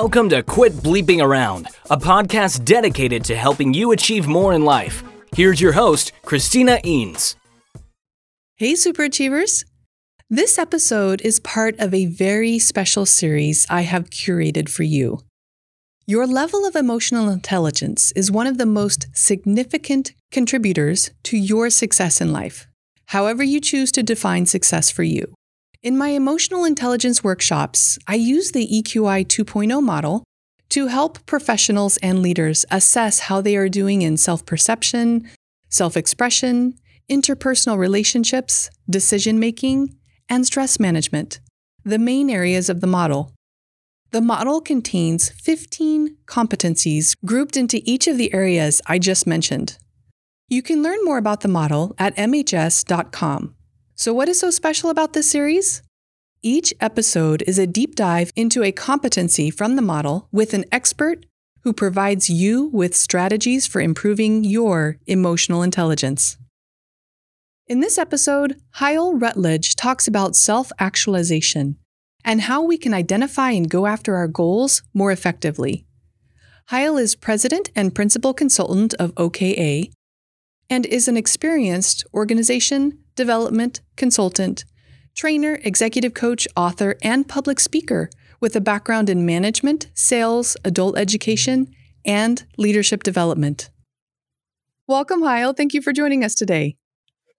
Welcome to Quit Bleeping Around, a podcast dedicated to helping you achieve more in life. Here's your host, Christina Eanes. Hey, Superachievers! This episode is part of a very special series I have curated for you. Your level of emotional intelligence is one of the most significant contributors to your success in life, however, you choose to define success for you. In my emotional intelligence workshops, I use the EQI 2.0 model to help professionals and leaders assess how they are doing in self perception, self expression, interpersonal relationships, decision making, and stress management, the main areas of the model. The model contains 15 competencies grouped into each of the areas I just mentioned. You can learn more about the model at MHS.com. So, what is so special about this series? Each episode is a deep dive into a competency from the model with an expert who provides you with strategies for improving your emotional intelligence. In this episode, Hile Rutledge talks about self actualization and how we can identify and go after our goals more effectively. Hile is president and principal consultant of OKA and is an experienced organization development consultant, trainer, executive coach, author, and public speaker with a background in management, sales, adult education, and leadership development. Welcome, Hile. Thank you for joining us today.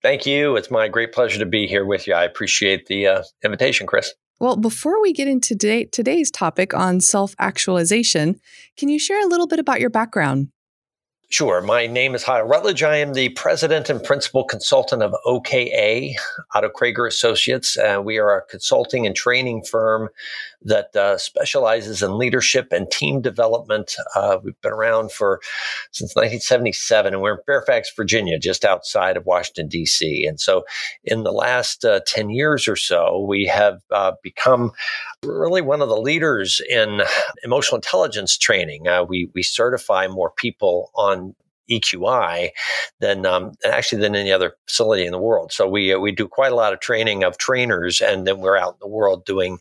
Thank you. It's my great pleasure to be here with you. I appreciate the uh, invitation, Chris. Well, before we get into today, today's topic on self actualization, can you share a little bit about your background? Sure. My name is Hile Rutledge. I am the president and principal consultant of OKA, Otto Kroeger Associates. Uh, we are a consulting and training firm that uh, specializes in leadership and team development. Uh, we've been around for since 1977, and we're in Fairfax, Virginia, just outside of Washington D.C. And so, in the last uh, 10 years or so, we have uh, become really one of the leaders in emotional intelligence training. Uh, we we certify more people on EQI than um, actually than any other facility in the world. So we uh, we do quite a lot of training of trainers, and then we're out in the world doing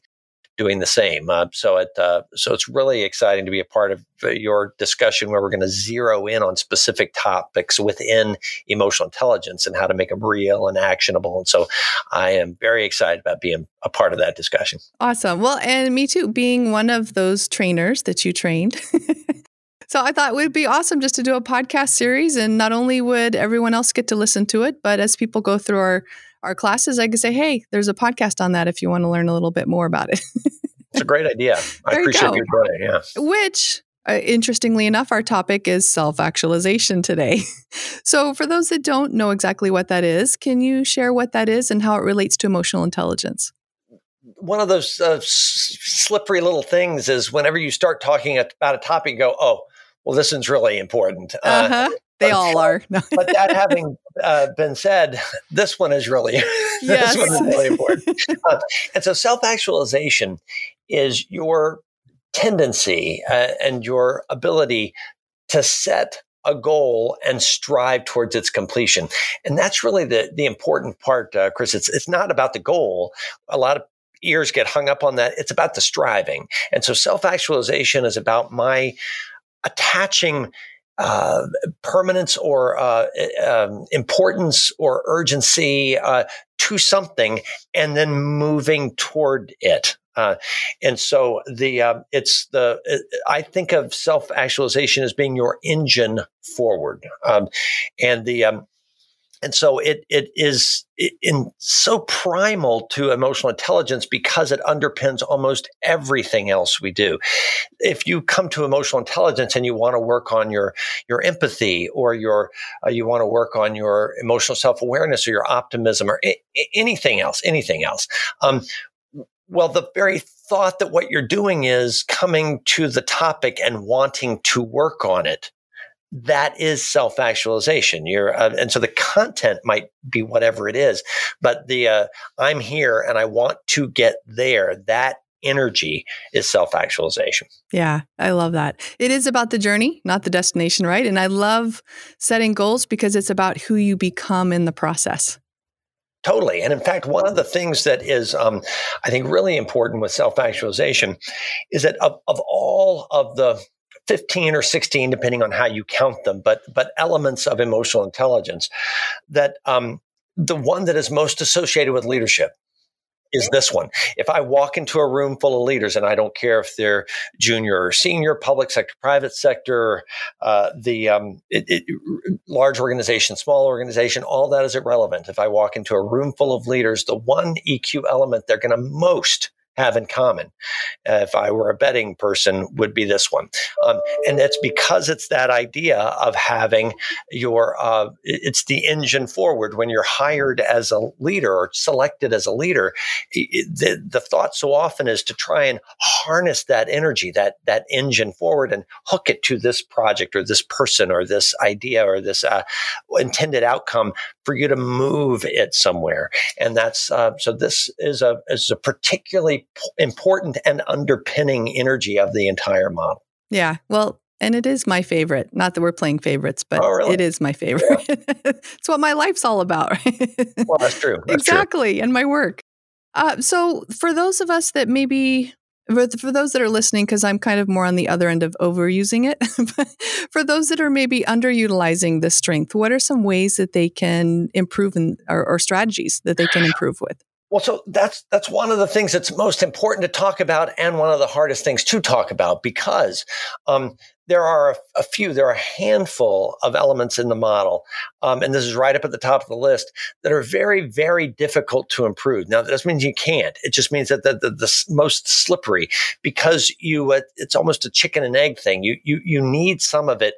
doing the same. Uh, so it uh, so it's really exciting to be a part of uh, your discussion where we're going to zero in on specific topics within emotional intelligence and how to make them real and actionable. And so I am very excited about being a part of that discussion. Awesome. Well, and me too, being one of those trainers that you trained. So I thought it would be awesome just to do a podcast series, and not only would everyone else get to listen to it, but as people go through our our classes, I could say, hey, there's a podcast on that if you want to learn a little bit more about it. it's a great idea. I appreciate you, joining. Yeah. Which, uh, interestingly enough, our topic is self actualization today. so, for those that don't know exactly what that is, can you share what that is and how it relates to emotional intelligence? One of those uh, slippery little things is whenever you start talking about a topic, you go, oh, well, this one's really important. Uh, uh-huh. They all are. but that having uh, been said, this one is really yes. this one is really important. Uh, and so, self actualization is your tendency uh, and your ability to set a goal and strive towards its completion. And that's really the the important part, uh, Chris. It's it's not about the goal. A lot of ears get hung up on that. It's about the striving. And so, self actualization is about my attaching uh, permanence or uh, um, importance or urgency uh, to something and then moving toward it. Uh, and so the um, it's the I think of self actualization as being your engine forward, um, and the um, and so it it is in so primal to emotional intelligence because it underpins almost everything else we do. If you come to emotional intelligence and you want to work on your your empathy or your uh, you want to work on your emotional self awareness or your optimism or I- anything else, anything else. Um, well, the very thought that what you're doing is coming to the topic and wanting to work on it that is self actualization. You're, uh, and so the content might be whatever it is, but the uh, I'm here and I want to get there. That energy is self actualization. Yeah, I love that. It is about the journey, not the destination, right? And I love setting goals because it's about who you become in the process. Totally. And in fact, one of the things that is, um, I think, really important with self actualization is that of, of all of the 15 or 16, depending on how you count them, but, but elements of emotional intelligence, that um, the one that is most associated with leadership is this one. If I walk into a room full of leaders, and I don't care if they're junior or senior, public sector, private sector, uh, the um, it, it, large organization, small organization, all that is irrelevant. If I walk into a room full of leaders, the one EQ element they're going to most have in common, uh, if I were a betting person, would be this one. Um, and it's because it's that idea of having your, uh, it's the engine forward. When you're hired as a leader or selected as a leader, it, the, the thought so often is to try and harness that energy, that, that engine forward and hook it to this project or this person or this idea or this uh, intended outcome for you to move it somewhere. And that's, uh, so this is a, is a particularly important and underpinning energy of the entire model. Yeah. Well, and it is my favorite. Not that we're playing favorites, but oh, really? it is my favorite. Yeah. it's what my life's all about. well, that's true. That's exactly. True. And my work. Uh, so, for those of us that maybe, for, for those that are listening, because I'm kind of more on the other end of overusing it, for those that are maybe underutilizing this strength, what are some ways that they can improve in, or, or strategies that they can improve with? Well, so that's that's one of the things that's most important to talk about, and one of the hardest things to talk about because um, there are a, a, few, there are a handful of elements in the model, um, and this is right up at the top of the list that are very, very difficult to improve. Now, this doesn't you can't. It just means that the, the, the most slippery because you, uh, it's almost a chicken and egg thing. You you you need some of it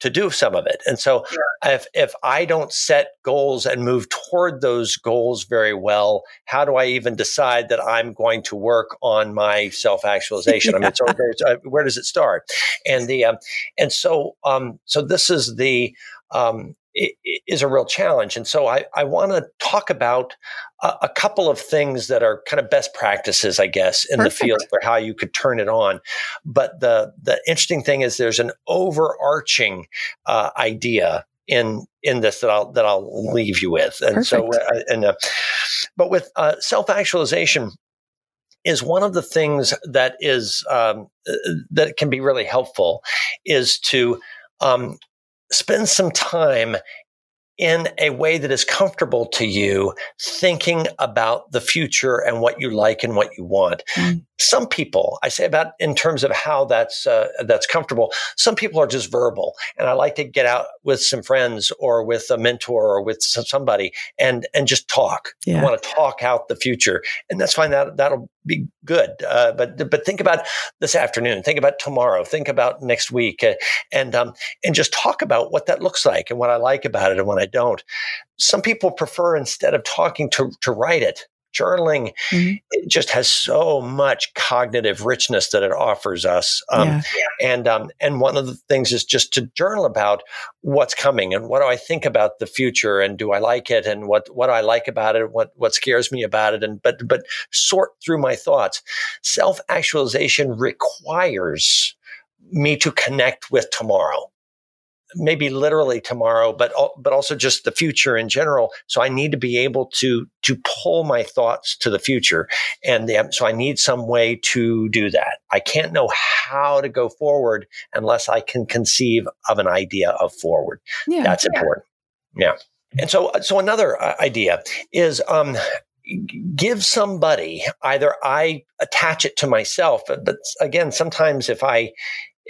to do some of it. And so yeah. if if I don't set goals and move toward those goals very well, how do I even decide that I'm going to work on my self actualization? yeah. I mean, so uh, where does it start? And the um, and so um, so this is the um, is a real challenge. And so I, I want to talk about a, a, couple of things that are kind of best practices, I guess, in Perfect. the field for how you could turn it on. But the the interesting thing is there's an overarching uh, idea in in this that I'll that I'll leave you with. And Perfect. so uh, and uh, but with uh, self actualization is one of the things that is um, uh, that can be really helpful is to um, spend some time in a way that is comfortable to you, thinking about the future and what you like and what you want. Mm. Some people, I say about in terms of how that's uh, that's comfortable. Some people are just verbal, and I like to get out with some friends or with a mentor or with somebody and and just talk. Yeah. I want to talk out the future, and that's fine. That that'll be good. Uh, but but think about this afternoon. Think about tomorrow. Think about next week, uh, and um, and just talk about what that looks like and what I like about it and what I don't. Some people prefer instead of talking to to write it journaling mm-hmm. it just has so much cognitive richness that it offers us um, yeah. and um, and one of the things is just to journal about what's coming and what do I think about the future and do I like it and what what do I like about it what what scares me about it and but but sort through my thoughts self actualization requires me to connect with tomorrow maybe literally tomorrow, but but also just the future in general. So I need to be able to to pull my thoughts to the future, and so I need some way to do that. I can't know how to go forward unless I can conceive of an idea of forward. Yeah, That's yeah. important. Yeah. And so, so another uh, idea is um, give somebody either I attach it to myself, but again, sometimes if I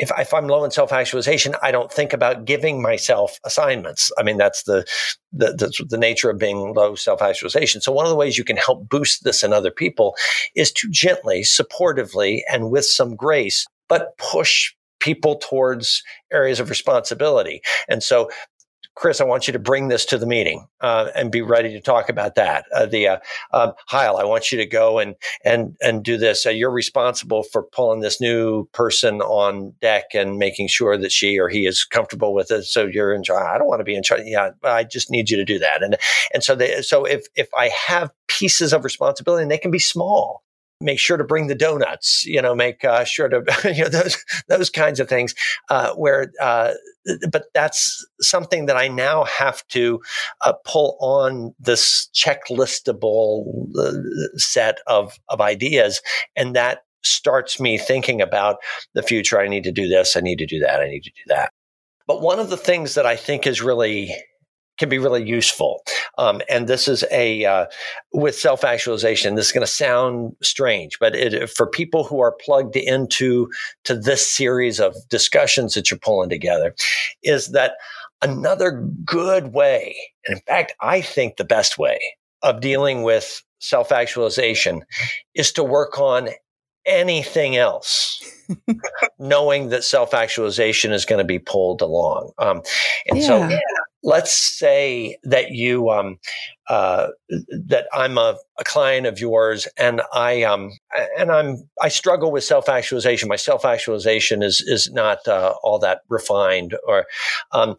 if, if I'm low in self actualization, I don't think about giving myself assignments. I mean, that's the, the, the, the nature of being low self actualization. So one of the ways you can help boost this in other people is to gently, supportively, and with some grace, but push people towards areas of responsibility. And so Chris, I want you to bring this to the meeting uh, and be ready to talk about that. Uh, the uh, um, Hile, I want you to go and and and do this. Uh, you're responsible for pulling this new person on deck and making sure that she or he is comfortable with it. So you're in charge. I don't want to be in charge. Yeah, I just need you to do that. And and so they, so if if I have pieces of responsibility, and they can be small, make sure to bring the donuts. You know, make uh, sure to you know those those kinds of things. Uh, where, uh, but that's something that I now have to uh, pull on this checklistable uh, set of of ideas, and that starts me thinking about the future. I need to do this. I need to do that. I need to do that. But one of the things that I think is really can be really useful. Um, and this is a uh, with self actualization. This is going to sound strange, but it, for people who are plugged into to this series of discussions that you're pulling together, is that another good way, and in fact, I think the best way of dealing with self actualization is to work on anything else, knowing that self actualization is going to be pulled along. Um, and yeah. so, let's say that you um, uh, that I'm a, a, client of yours, and I um, and I'm I struggle with self actualization. My self actualization is is not uh, all that refined, or um,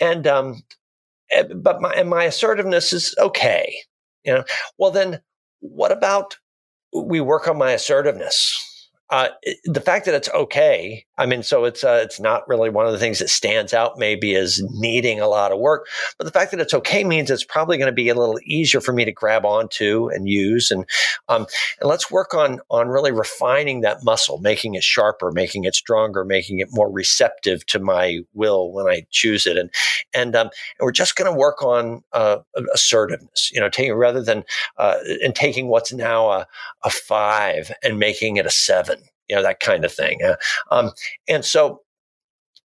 and um, eh, but my and my assertiveness is okay. You know, well then, what about we work on my assertiveness? Uh, the fact that it's okay, I mean, so it's uh, it's not really one of the things that stands out maybe as needing a lot of work, but the fact that it's okay means it's probably going to be a little easier for me to grab onto and use, and um, and let's work on on really refining that muscle, making it sharper, making it stronger, making it more receptive to my will when I choose it, and and um, and we're just going to work on uh, assertiveness, you know, taking rather than uh, and taking what's now a, a five and making it a seven you know, that kind of thing. Um, and so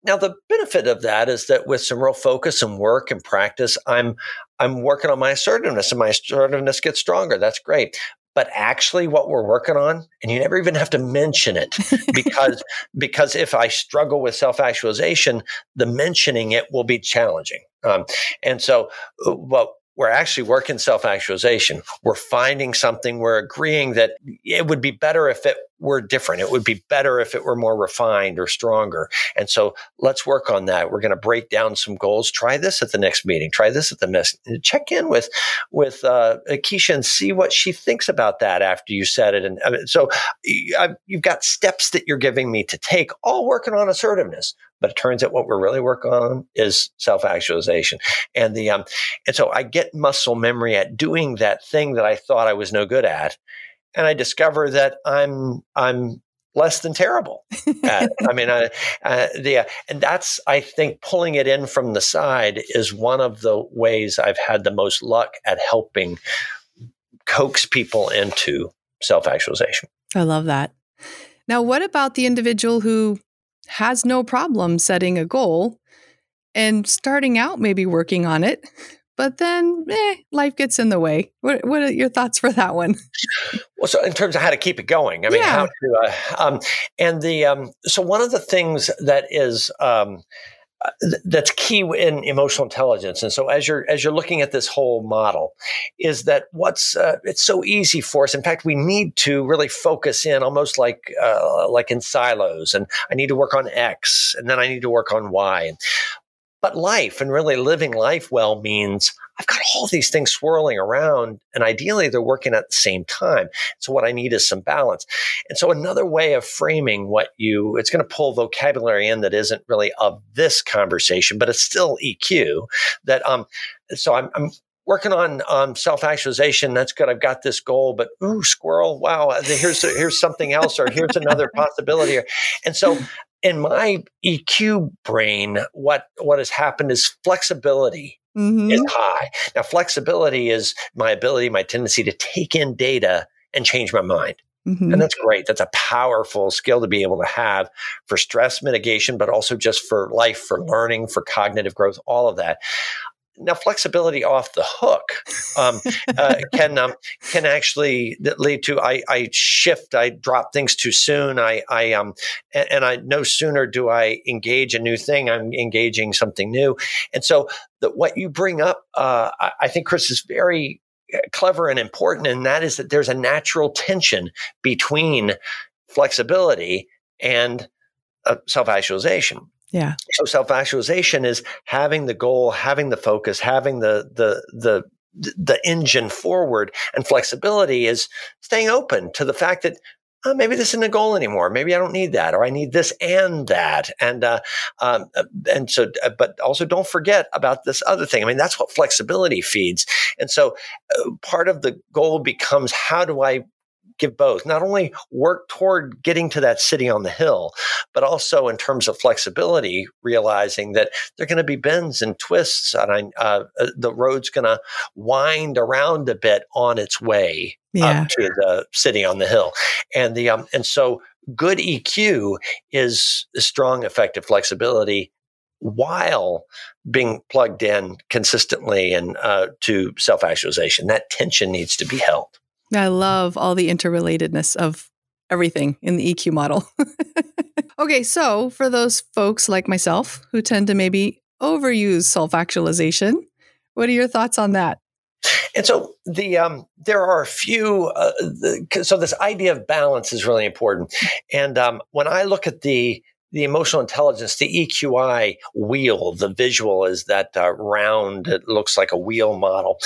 now the benefit of that is that with some real focus and work and practice, I'm I'm working on my assertiveness and my assertiveness gets stronger. That's great. But actually what we're working on, and you never even have to mention it because because if I struggle with self-actualization, the mentioning it will be challenging. Um, and so uh, what we're actually working self actualization. We're finding something, we're agreeing that it would be better if it were different. It would be better if it were more refined or stronger. And so let's work on that. We're going to break down some goals. Try this at the next meeting. Try this at the next. Check in with with uh, and see what she thinks about that after you said it. And uh, so I've, you've got steps that you're giving me to take, all working on assertiveness. But it turns out what we're really working on is self actualization. And the um, and so I get muscle memory at doing that thing that I thought I was no good at and I discover that I'm I'm less than terrible. At, I mean, uh, uh, the and that's I think pulling it in from the side is one of the ways I've had the most luck at helping coax people into self actualization. I love that. Now, what about the individual who has no problem setting a goal and starting out maybe working on it, but then eh, life gets in the way. What, what are your thoughts for that one? Well, so in terms of how to keep it going, I mean, yeah. how to, uh, um, and the, um, so one of the things that is, um, that's key in emotional intelligence. And so as you're as you're looking at this whole model is that what's uh, it's so easy for us. In fact we need to really focus in almost like uh, like in silos and i need to work on x and then i need to work on y but life and really living life well means I've got all these things swirling around, and ideally they're working at the same time. So, what I need is some balance. And so, another way of framing what you, it's going to pull vocabulary in that isn't really of this conversation, but it's still EQ. That, um, so I'm, I'm working on um, self actualization. That's good. I've got this goal, but ooh, squirrel! Wow, here's here's something else, or here's another possibility. And so in my EQ brain, what what has happened is flexibility mm-hmm. is high. Now, flexibility is my ability, my tendency to take in data and change my mind. Mm-hmm. And that's great. That's a powerful skill to be able to have for stress mitigation, but also just for life, for learning, for cognitive growth, all of that now flexibility off the hook um, uh, can um, can actually lead to I, I, shift I drop things too soon I I um and, and, I no sooner do I engage a new thing I'm engaging something new. And so that what you bring up uh, I, I think Chris is very uh, clever and important and that is that there's a natural tension between flexibility and uh, self actualization yeah. So self actualization is having the goal, having the focus, having the the the the engine forward. And flexibility is staying open to the fact that oh, maybe this isn't a goal anymore. Maybe I don't need that, or I need this and that. And uh, um, uh, and so, uh, but also don't forget about this other thing. I mean, that's what flexibility feeds. And so, uh, part of the goal becomes how do I give both. Not only work toward getting to that city on the hill, but also in terms of flexibility, realizing that there are going to be bends and twists, and I, uh, uh the road's going to wind around a bit on its way yeah. up to the city on the hill, and the um, and so good EQ is strong, effective flexibility while being plugged in consistently and uh, to self actualization. That tension needs to be held. I love all the interrelatedness of everything in the EQ model. okay, so for those folks like myself who tend to maybe overuse self actualization, what are your thoughts on that? And so the um, there are a few. Uh, the, so this idea of balance is really important. And um, when I look at the the emotional intelligence, the EQI wheel, the visual is that uh, round, it looks like a wheel model.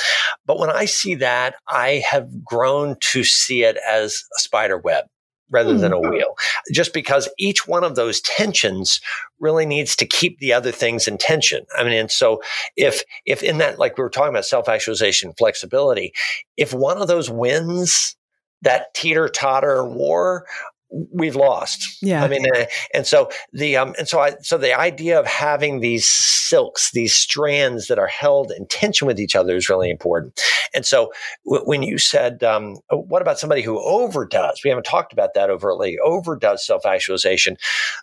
But when I see that, I have grown to see it as a spider web rather than a hmm. wheel, just because each one of those tensions really needs to keep the other things in tension. I mean, and so if, if in that, like we were talking about self actualization, flexibility, if one of those wins, that teeter totter war, we've lost. Yeah. I mean, uh, and so the um, and so I so the idea of having these silks, these strands that are held in tension with each other is really important. And so w- when you said, um, oh, what about somebody who overdoes? We haven't talked about that overtly. Overdoes self actualization.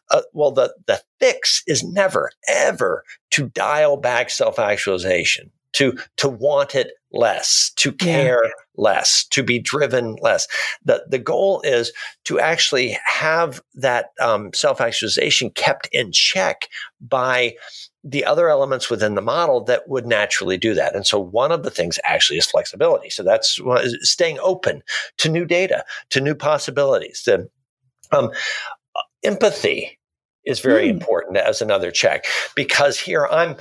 Uh, well, the the fix is never ever to dial back self actualization to to want it less, to care yeah. less, to be driven less. The the goal is to actually have that um, self actualization kept in check by the other elements within the model that would naturally do that. And so one of the things actually is flexibility. So that's staying open to new data, to new possibilities. The um, empathy is very mm. important as another check because here I'm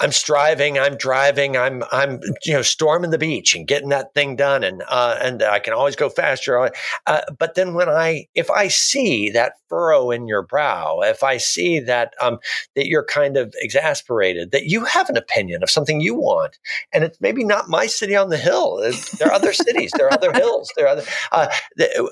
I'm striving, I'm driving, I'm I'm you know storming the beach and getting that thing done, and uh, and I can always go faster. Uh, but then when I if I see that furrow in your brow, if I see that um, that you're kind of exasperated, that you have an opinion of something you want, and it's maybe not my city on the hill. There are other cities, there are other hills, there are other. Uh,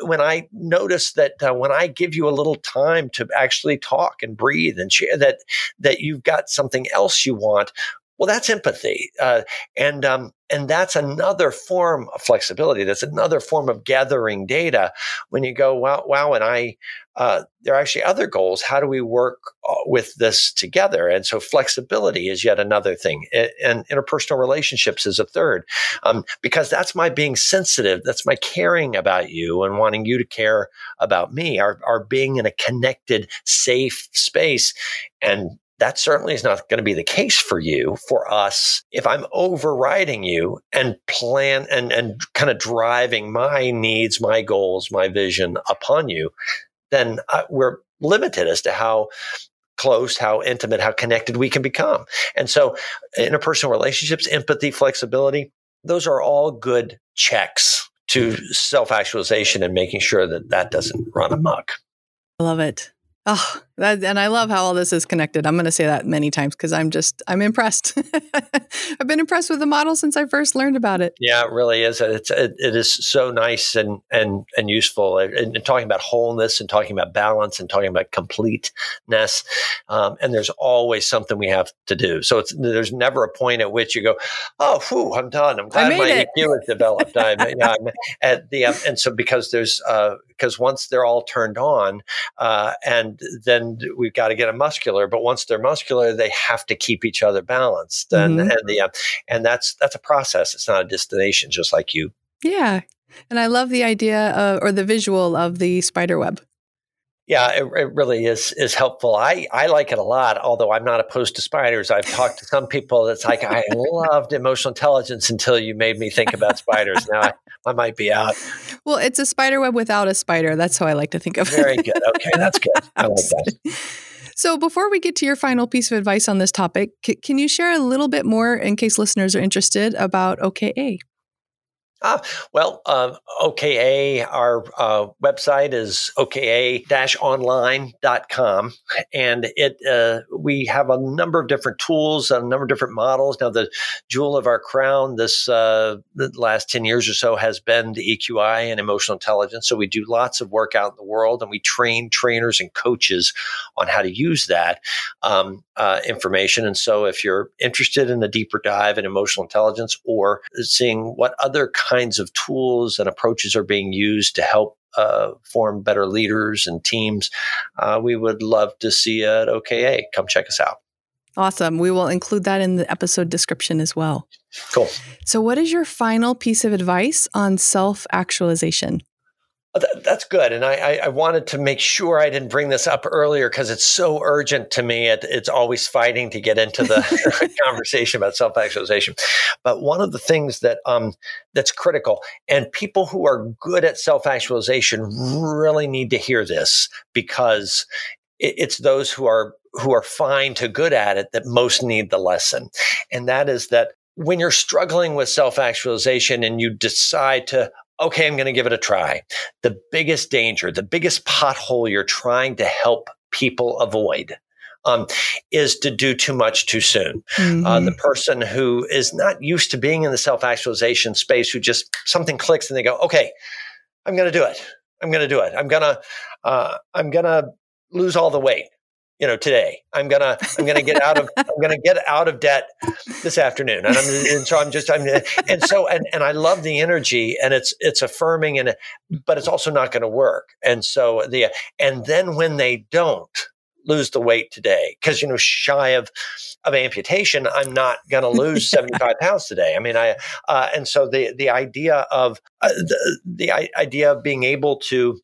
when I notice that uh, when I give you a little time to actually talk and breathe and share that that you've got something else you want. Well, that's empathy, uh, and um, and that's another form of flexibility. That's another form of gathering data. When you go, wow, wow, and I, uh, there are actually other goals. How do we work uh, with this together? And so, flexibility is yet another thing, and interpersonal relationships is a third, um, because that's my being sensitive. That's my caring about you and wanting you to care about me. Our, our being in a connected, safe space, and that certainly is not going to be the case for you for us. If i'm overriding you and plan and and kind of driving my needs my goals my vision upon you then uh, we're limited as to how close how intimate how connected we can become. And so interpersonal relationships empathy flexibility those are all good checks to self-actualization and making sure that that doesn't run amok. I love it. Oh, that, and I love how all this is connected. I'm going to say that many times because I'm just I'm impressed. I've been impressed with the model since I first learned about it. Yeah, it really is. It's it, it is so nice and and and useful. And, and, talking about wholeness and talking about balance and talking about completeness. Um, and there's always something we have to do. So it's there's never a point at which you go, oh, whew, I'm done. I'm glad my it. EQ has developed. I'm, I'm at the um, and so because there's because uh, once they're all turned on uh, and then we've got to get them muscular. But once they're muscular, they have to keep each other balanced, and mm-hmm. and the uh, and that's that's a process. It's not a destination, just like you. Yeah, and I love the idea of, or the visual of the spider web. Yeah, it, it, really is is helpful. I, I like it a lot, although I'm not opposed to spiders. I've talked to some people that's like I loved emotional intelligence until you made me think about spiders. Now I, I might be out. Well, it's a spider web without a spider. That's how I like to think of it. Very good. Okay, that's good. I like that. So, before we get to your final piece of advice on this topic, c- can you share a little bit more in case listeners are interested about OKA? Ah, well, um, OKA, our uh, website is oka-online.com. And it uh, we have a number of different tools, a number of different models. Now, the jewel of our crown this uh, the last 10 years or so has been the EQI and emotional intelligence. So we do lots of work out in the world and we train trainers and coaches on how to use that um, uh, information. And so if you're interested in a deeper dive in emotional intelligence or seeing what other kinds of tools and approaches are being used to help uh, form better leaders and teams, uh, we would love to see you at OKA. Come check us out. Awesome. We will include that in the episode description as well. Cool. So, what is your final piece of advice on self actualization? That's good. And I, I, wanted to make sure I didn't bring this up earlier because it's so urgent to me. It, it's always fighting to get into the conversation about self actualization. But one of the things that um, that's critical, and people who are good at self actualization really need to hear this because it, it's those who are who are fine to good at it that most need the lesson. And that is that when you're struggling with self actualization and you decide to, okay, I'm going to give it a try. The biggest danger, the biggest pothole you're trying to help people avoid um, is to do too much too soon. Mm-hmm. Uh, the person who is not used to being in the self actualization space, who just something clicks and they go, okay, I'm going to do it. I'm going to do it. I'm going to, uh, I'm going to lose all the weight you know today. I'm gonna i'm gonna get out of i'm gonna get out of debt this afternoon. And, I'm, and so i'm just i'm and so and, and i love the energy and it's it's affirming and but it's also not to work. And so the and then when they don't lose the weight today because you know shy of of amputation i'm not going to lose 75 pounds today. I mean i uh, and so the the idea of uh, the, the idea of being able to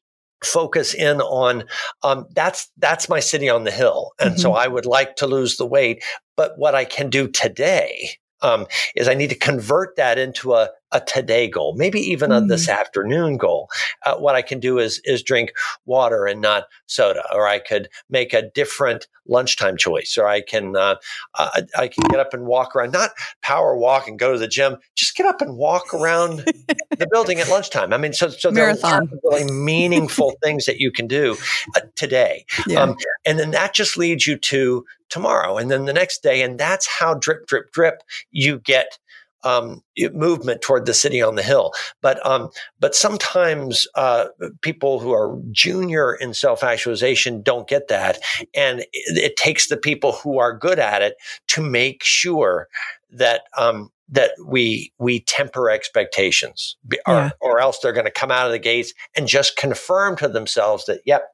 focus in on um, that's that's my city on the hill and mm-hmm. so i would like to lose the weight but what i can do today um, is I need to convert that into a, a today goal, maybe even mm. a this mm. afternoon goal. Uh, what I can do is is drink water and not soda, or I could make a different lunchtime choice, or I can uh, uh, I can get up and walk around, not power walk and go to the gym, just get up and walk around the building at lunchtime. I mean, so so there are really meaningful things that you can do uh, today, yeah. um, and then that just leads you to tomorrow and then the next day and that's how drip drip drip you get um, movement toward the city on the hill. But um, but sometimes uh, people who are junior in self actualization don't get that, and it, it, takes the people who are good at it to make sure that. Um, that we we temper expectations, yeah. or, or else they're going to come out of the gates and just confirm to themselves that, yep,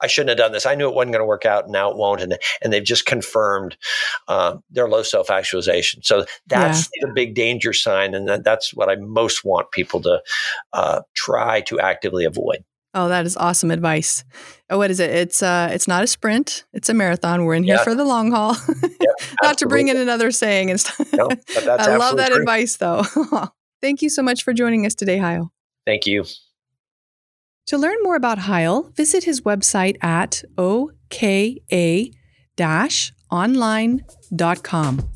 I shouldn't have done this. I knew it wasn't going to work out, and now it won't. And and they've just confirmed uh, their low self actualization. So that's yeah. the big danger sign, and that, that's what I most want people to uh, try to actively avoid. Oh, that is awesome advice. Oh, what is it? It's uh, it's not a sprint; it's a marathon. We're in here yeah. for the long haul. not to bring in another saying and stuff. No, I love that true. advice, though. Thank you so much for joining us today, Hile. Thank you. To learn more about Hile, visit his website at oka-online.com.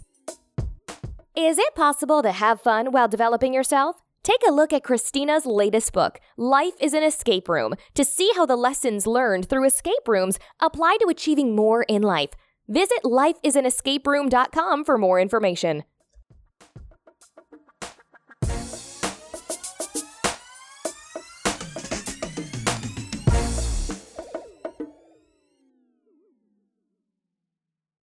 Is it possible to have fun while developing yourself? Take a look at Christina's latest book, Life is an Escape Room, to see how the lessons learned through escape rooms apply to achieving more in life. Visit lifeisanescaperoom.com for more information.